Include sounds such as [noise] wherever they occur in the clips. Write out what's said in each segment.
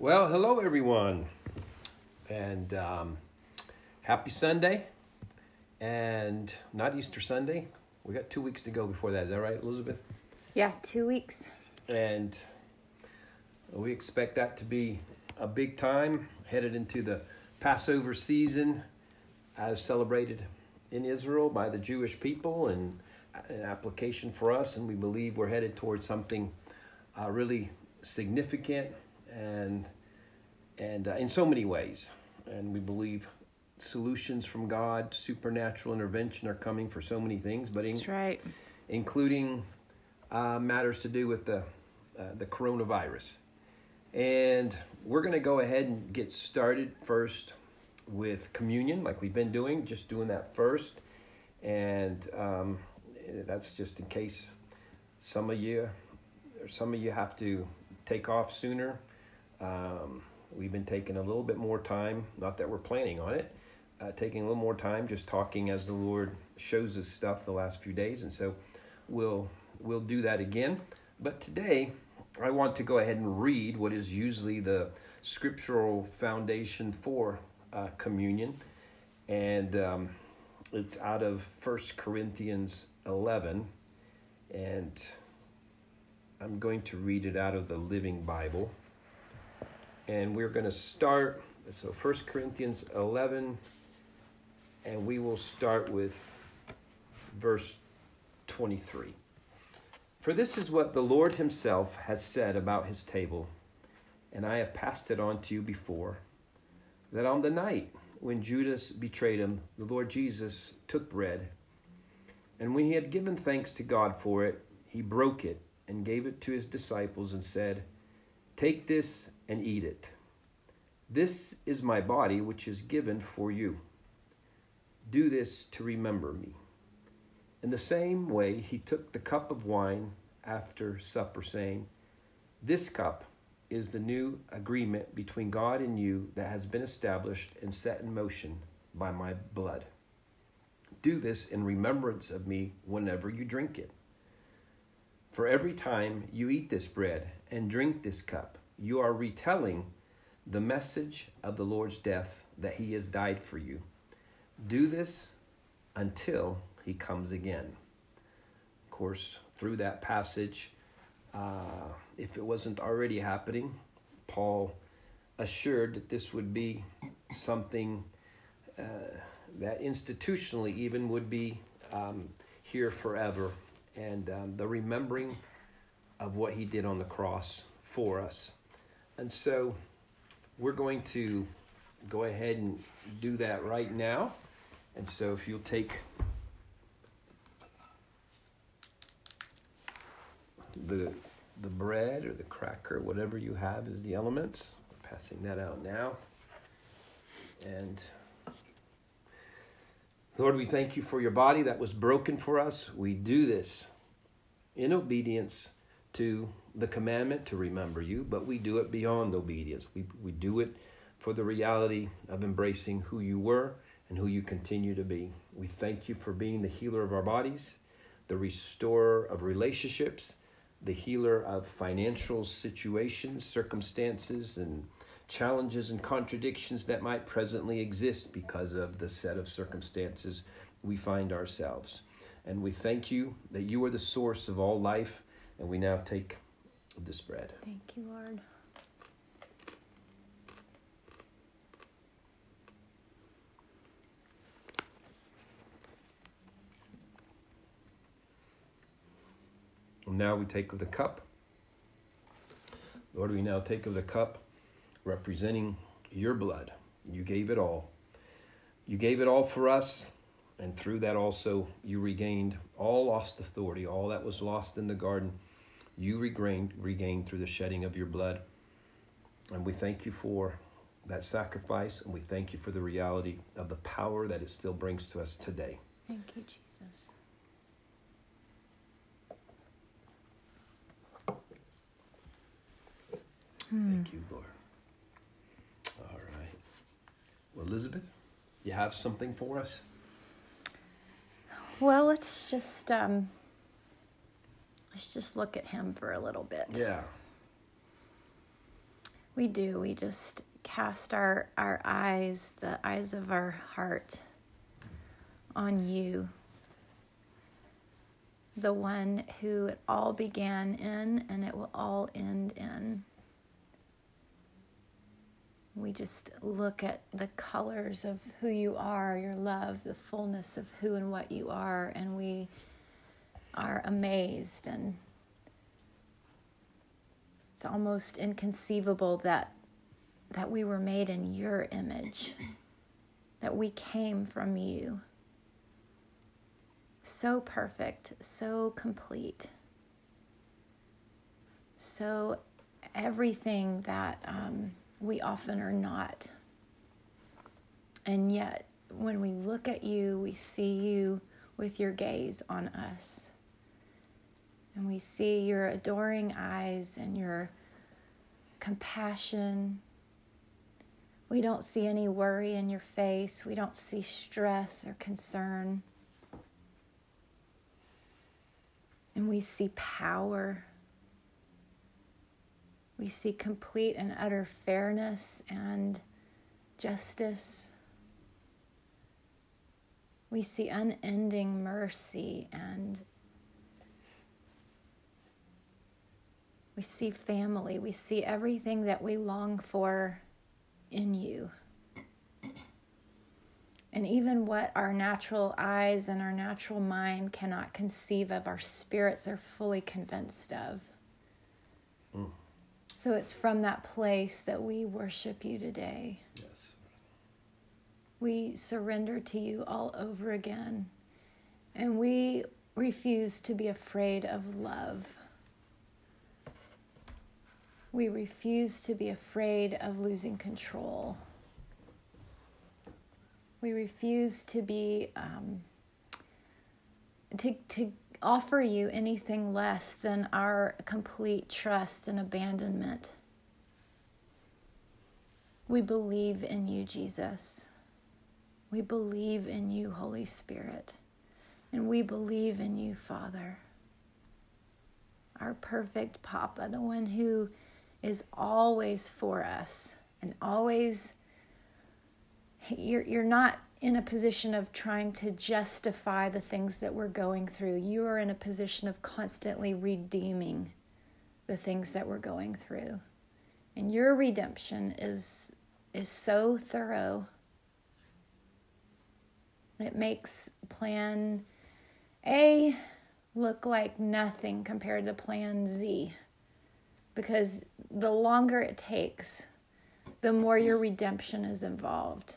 Well, hello everyone, and um, happy Sunday, and not Easter Sunday. We got two weeks to go before that. Is that right, Elizabeth? Yeah, two weeks. And we expect that to be a big time headed into the Passover season, as celebrated in Israel by the Jewish people, and an application for us. And we believe we're headed towards something uh, really significant and and uh, in so many ways. And we believe solutions from God, supernatural intervention are coming for so many things, but in, That's right. including uh, matters to do with the uh, the coronavirus. And we're going to go ahead and get started first with communion, like we've been doing, just doing that first. And um, that's just in case some of you or some of you have to take off sooner. Um, we've been taking a little bit more time, not that we're planning on it, uh, taking a little more time just talking as the Lord shows us stuff the last few days. And so we'll we'll do that again. But today I want to go ahead and read what is usually the scriptural foundation for uh, communion, and um, it's out of First Corinthians 11, and I'm going to read it out of the Living Bible. And we're going to start, so First Corinthians 11, and we will start with verse 23. For this is what the Lord Himself has said about His table, and I have passed it on to you before, that on the night when Judas betrayed Him, the Lord Jesus took bread, and when He had given thanks to God for it, He broke it and gave it to His disciples and said, Take this and eat it. This is my body, which is given for you. Do this to remember me. In the same way, he took the cup of wine after supper, saying, This cup is the new agreement between God and you that has been established and set in motion by my blood. Do this in remembrance of me whenever you drink it. For every time you eat this bread and drink this cup, you are retelling the message of the Lord's death that he has died for you. Do this until he comes again. Of course, through that passage, uh, if it wasn't already happening, Paul assured that this would be something uh, that institutionally even would be um, here forever. And um, the remembering of what he did on the cross for us. And so we're going to go ahead and do that right now. And so if you'll take the the bread or the cracker, whatever you have is the elements. We're passing that out now. And Lord, we thank you for your body that was broken for us. We do this in obedience to the commandment to remember you, but we do it beyond obedience. We, we do it for the reality of embracing who you were and who you continue to be. We thank you for being the healer of our bodies, the restorer of relationships, the healer of financial situations, circumstances, and challenges and contradictions that might presently exist because of the set of circumstances we find ourselves. And we thank you that you are the source of all life, and we now take this bread. Thank you, Lord. And now we take of the cup. Lord, we now take of the cup representing your blood. You gave it all. You gave it all for us, and through that also you regained all lost authority, all that was lost in the garden. You regained, regained through the shedding of your blood. And we thank you for that sacrifice, and we thank you for the reality of the power that it still brings to us today. Thank you, Jesus. Thank you, Lord. All right. Well, Elizabeth, you have something for us? Well, let's just um, let's just look at him for a little bit. Yeah. We do. We just cast our, our eyes, the eyes of our heart, on you, the one who it all began in and it will all end in. We just look at the colors of who you are, your love, the fullness of who and what you are, and we are amazed. And it's almost inconceivable that that we were made in your image that we came from you. So perfect so complete. So everything that um, we often are not and yet when we look at you we see you with your gaze on us and we see your adoring eyes and your compassion. We don't see any worry in your face. We don't see stress or concern. And we see power. We see complete and utter fairness and justice. We see unending mercy and We see family. We see everything that we long for in you. And even what our natural eyes and our natural mind cannot conceive of, our spirits are fully convinced of. Mm. So it's from that place that we worship you today. Yes. We surrender to you all over again. And we refuse to be afraid of love. We refuse to be afraid of losing control. We refuse to be um, to to offer you anything less than our complete trust and abandonment. We believe in you, Jesus. We believe in you, Holy Spirit. And we believe in you, Father. Our perfect Papa, the one who is always for us and always you're you're not in a position of trying to justify the things that we're going through. You are in a position of constantly redeeming the things that we're going through. And your redemption is is so thorough. It makes plan A look like nothing compared to plan Z because the longer it takes, the more your redemption is involved.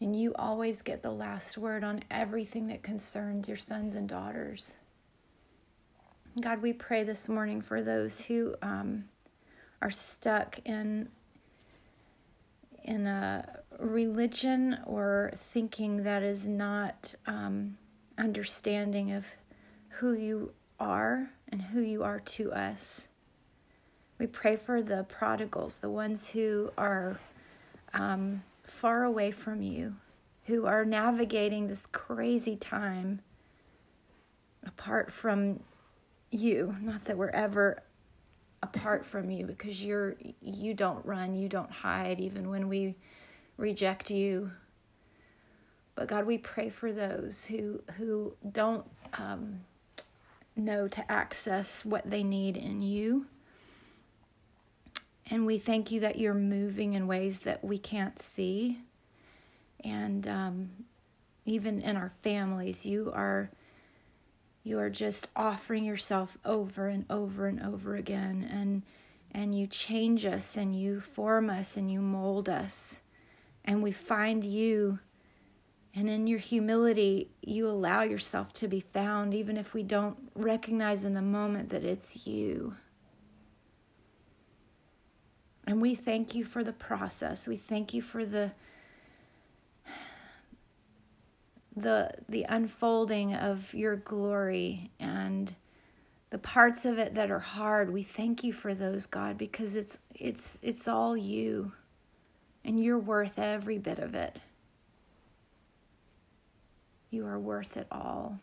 And you always get the last word on everything that concerns your sons and daughters. God, we pray this morning for those who um, are stuck in in a religion or thinking that is not um, understanding of who you are and who you are to us. We pray for the prodigals, the ones who are um, far away from you, who are navigating this crazy time apart from you. Not that we're ever apart from you because you're you don't run, you don't hide even when we reject you. But God, we pray for those who who don't um, know to access what they need in you. And we thank you that you're moving in ways that we can't see. And um, even in our families, you are you are just offering yourself over and over and over again and and you change us and you form us and you mold us and we find you and in your humility, you allow yourself to be found, even if we don't recognize in the moment that it's you. And we thank you for the process. We thank you for the the the unfolding of your glory and the parts of it that are hard. We thank you for those, God, because it's it's it's all you. And you're worth every bit of it. You are worth it all.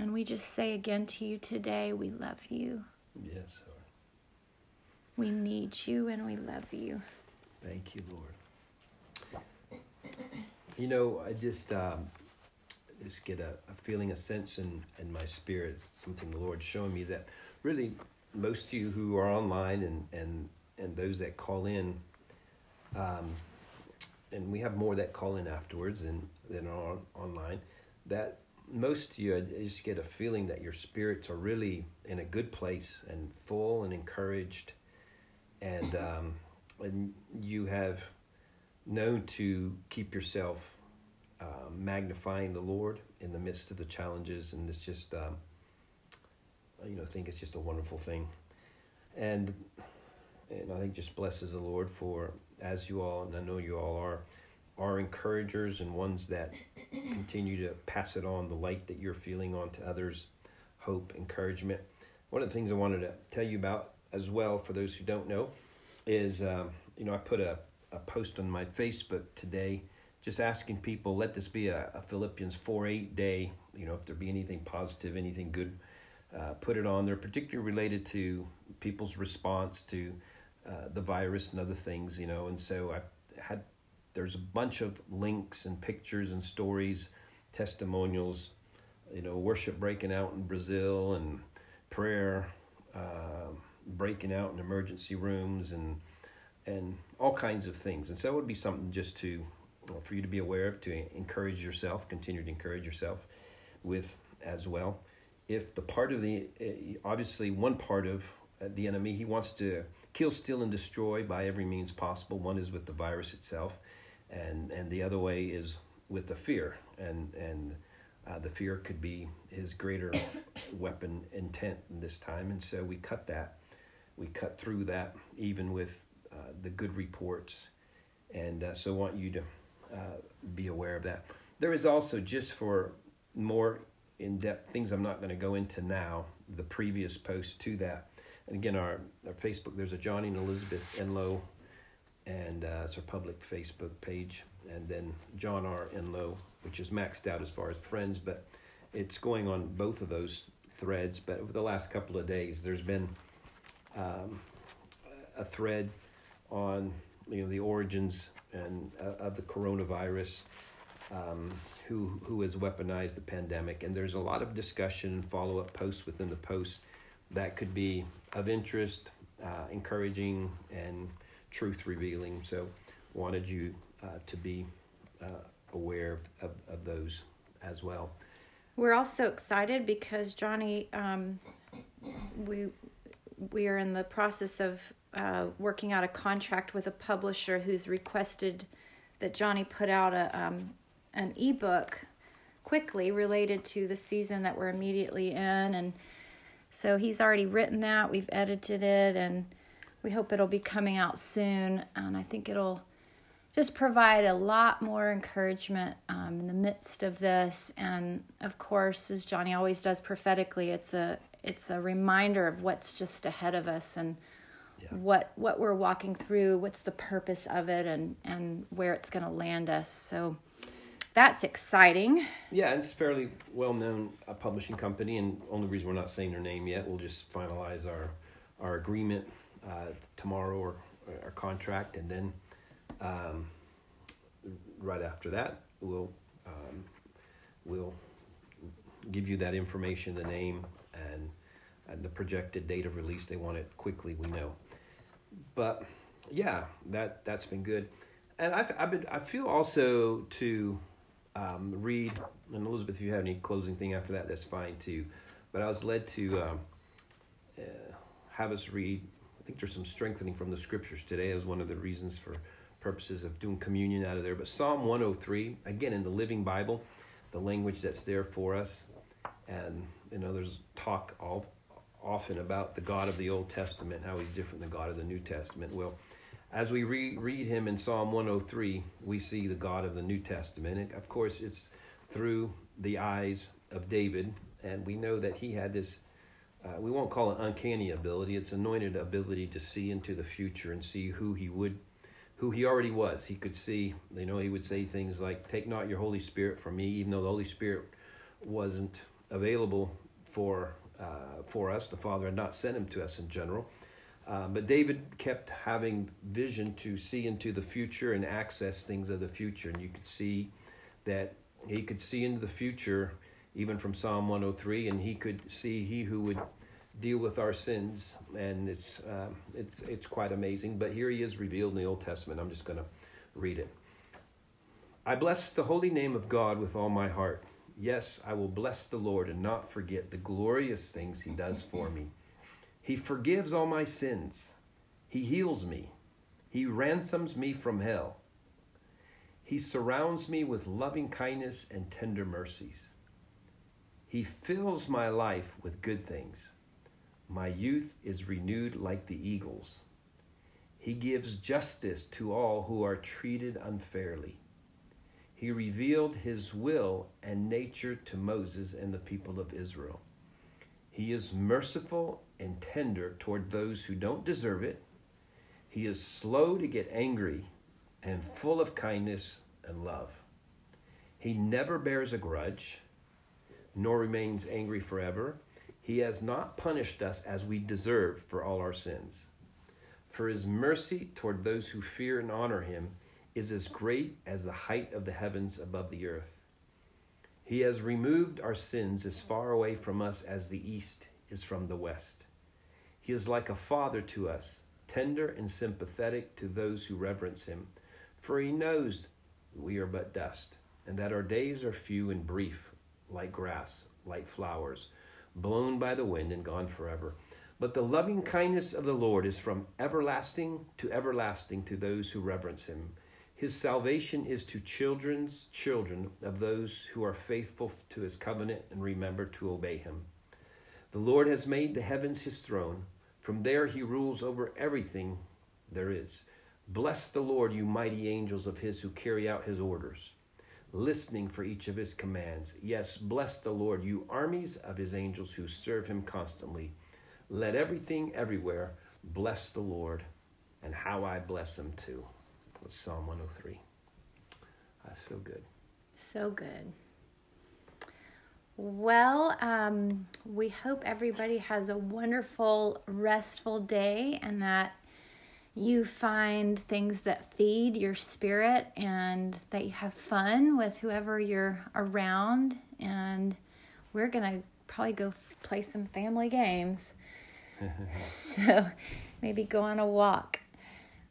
And we just say again to you today, we love you. Yes, We need you and we love you. Thank you, Lord. You know, I just um, just get a, a, feeling, a sense in, in my spirit, something the Lord's showing me is that really most of you who are online and, and, and those that call in, um, and we have more that call in afterwards than, than are online, that most of you, I just get a feeling that your spirits are really in a good place and full and encouraged, and um, and you have known to keep yourself uh, magnifying the Lord in the midst of the challenges, and it's just um, you know I think it's just a wonderful thing, and and I think just blesses the Lord for as you all and I know you all are are encouragers and ones that continue to pass it on the light that you're feeling on to others, hope, encouragement. One of the things I wanted to tell you about as well, for those who don't know, is um, you know I put a, a post on my Facebook today, just asking people let this be a, a Philippians four eight day. You know if there be anything positive, anything good, uh, put it on there, particularly related to people's response to uh, the virus and other things. You know, and so I had there's a bunch of links and pictures and stories, testimonials, you know, worship breaking out in Brazil and prayer uh, breaking out in emergency rooms and and all kinds of things. And so it would be something just to for you to be aware of, to encourage yourself, continue to encourage yourself with as well. If the part of the eh, obviously one part of uh, the enemy he wants to kill, steal, and destroy by every means possible. One is with the virus itself and and the other way is with the fear and and uh, the fear could be his greater [coughs] weapon intent this time and so we cut that we cut through that even with uh, the good reports and uh, so I want you to uh, be aware of that there is also just for more in-depth things I'm not going to go into now the previous post to that and again our, our Facebook there's a Johnny and Elizabeth Enlow and uh, it's our public Facebook page. And then John R. Enlow, which is maxed out as far as friends, but it's going on both of those threads. But over the last couple of days, there's been um, a thread on you know the origins and uh, of the coronavirus, um, who who has weaponized the pandemic, and there's a lot of discussion and follow up posts within the posts that could be of interest, uh, encouraging, and truth revealing. So, wanted you uh, to be uh, aware of, of those as well. We're also excited because Johnny, um, we we are in the process of uh, working out a contract with a publisher who's requested that Johnny put out a um, an ebook quickly related to the season that we're immediately in, and so he's already written that. We've edited it and we hope it'll be coming out soon, and I think it'll just provide a lot more encouragement um, in the midst of this. And of course, as Johnny always does prophetically, it's a it's a reminder of what's just ahead of us and yeah. what what we're walking through, what's the purpose of it, and and where it's going to land us. So that's exciting. Yeah, it's fairly well known a publishing company, and only reason we're not saying their name yet, we'll just finalize our our agreement uh, tomorrow or our contract, and then um, right after that, we'll um, we'll give you that information, the name, and and the projected date of release. They want it quickly, we know. But yeah, that that's been good, and I've I've been I feel also to um, read. And Elizabeth, if you have any closing thing after that, that's fine too. But I was led to um, uh, have us read I think there's some strengthening from the scriptures today as one of the reasons for purposes of doing communion out of there. But Psalm 103, again in the Living Bible, the language that's there for us, and know there's talk all often about the God of the Old Testament, how he's different than God of the New Testament. Well, as we re- read him in Psalm 103, we see the God of the New Testament. And of course, it's through the eyes of David, and we know that he had this uh, we won't call it uncanny ability it's anointed ability to see into the future and see who he would who he already was he could see you know he would say things like take not your holy spirit from me even though the holy spirit wasn't available for uh, for us the father had not sent him to us in general Uh, but David kept having vision to see into the future and access things of the future. And you could see that he could see into the future, even from Psalm 103, and he could see he who would deal with our sins. And it's, uh, it's, it's quite amazing. But here he is revealed in the Old Testament. I'm just going to read it. I bless the holy name of God with all my heart. Yes, I will bless the Lord and not forget the glorious things he does for me. He forgives all my sins. He heals me. He ransoms me from hell. He surrounds me with loving kindness and tender mercies. He fills my life with good things. My youth is renewed like the eagles. He gives justice to all who are treated unfairly. He revealed his will and nature to Moses and the people of Israel. He is merciful and tender toward those who don't deserve it. He is slow to get angry and full of kindness and love. He never bears a grudge, nor remains angry forever. He has not punished us as we deserve for all our sins. For his mercy toward those who fear and honor him is as great as the height of the heavens above the earth. He has removed our sins as far away from us as the east is from the west. He is like a father to us, tender and sympathetic to those who reverence him, for he knows we are but dust, and that our days are few and brief, like grass, like flowers, blown by the wind and gone forever. But the loving kindness of the Lord is from everlasting to everlasting to those who reverence him. His salvation is to children's children of those who are faithful to his covenant and remember to obey him. The Lord has made the heavens his throne. From there he rules over everything there is. Bless the Lord, you mighty angels of his who carry out his orders, listening for each of his commands. Yes, bless the Lord, you armies of his angels who serve him constantly. Let everything everywhere bless the Lord, and how I bless him too. That's Psalm 103. That's so good. So good. Well, um, we hope everybody has a wonderful, restful day and that you find things that feed your spirit and that you have fun with whoever you're around. And we're going to probably go f- play some family games. [laughs] so maybe go on a walk.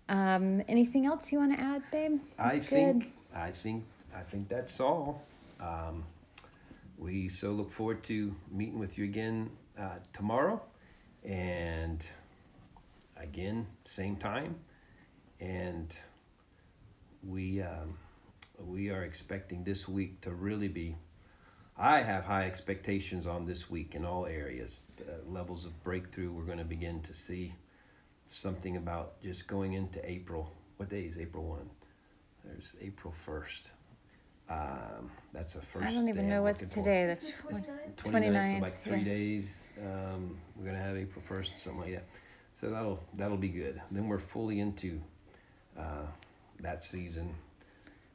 Um, anything else you want to add, babe? That's I think I think I think that's all. Um, we so look forward to meeting with you again uh, tomorrow, and again same time, and we um, we are expecting this week to really be. I have high expectations on this week in all areas. The levels of breakthrough we're going to begin to see something about just going into April. What day is April 1? There's April 1st. Um, that's a first. I don't even know what's today. That's 29th. 29th. So like three yeah. days. Um, we're gonna have April 1st, something like that. So that'll that'll be good. Then we're fully into uh, that season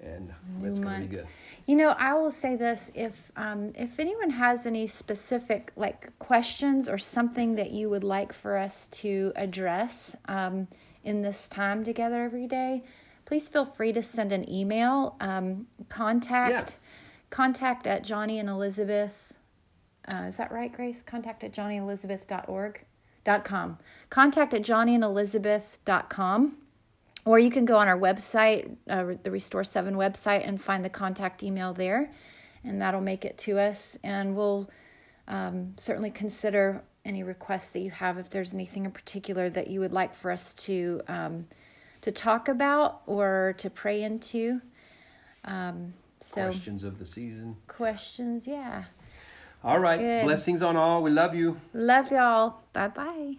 and it's going to be good. You know, I will say this: if um, if anyone has any specific like questions or something that you would like for us to address um, in this time together every day, please feel free to send an email. Um, contact yeah. contact at Johnny and Elizabeth. Uh, is that right, Grace? Contact at johnnyelizabeth.org. Dot com. Contact at johnnyandelizabeth.com or you can go on our website, uh, the Restore 7 website, and find the contact email there, and that'll make it to us. And we'll um, certainly consider any requests that you have if there's anything in particular that you would like for us to um, to talk about or to pray into. Um, so questions of the season. Questions, yeah. All That's right. Good. Blessings on all. We love you. Love y'all. Bye bye.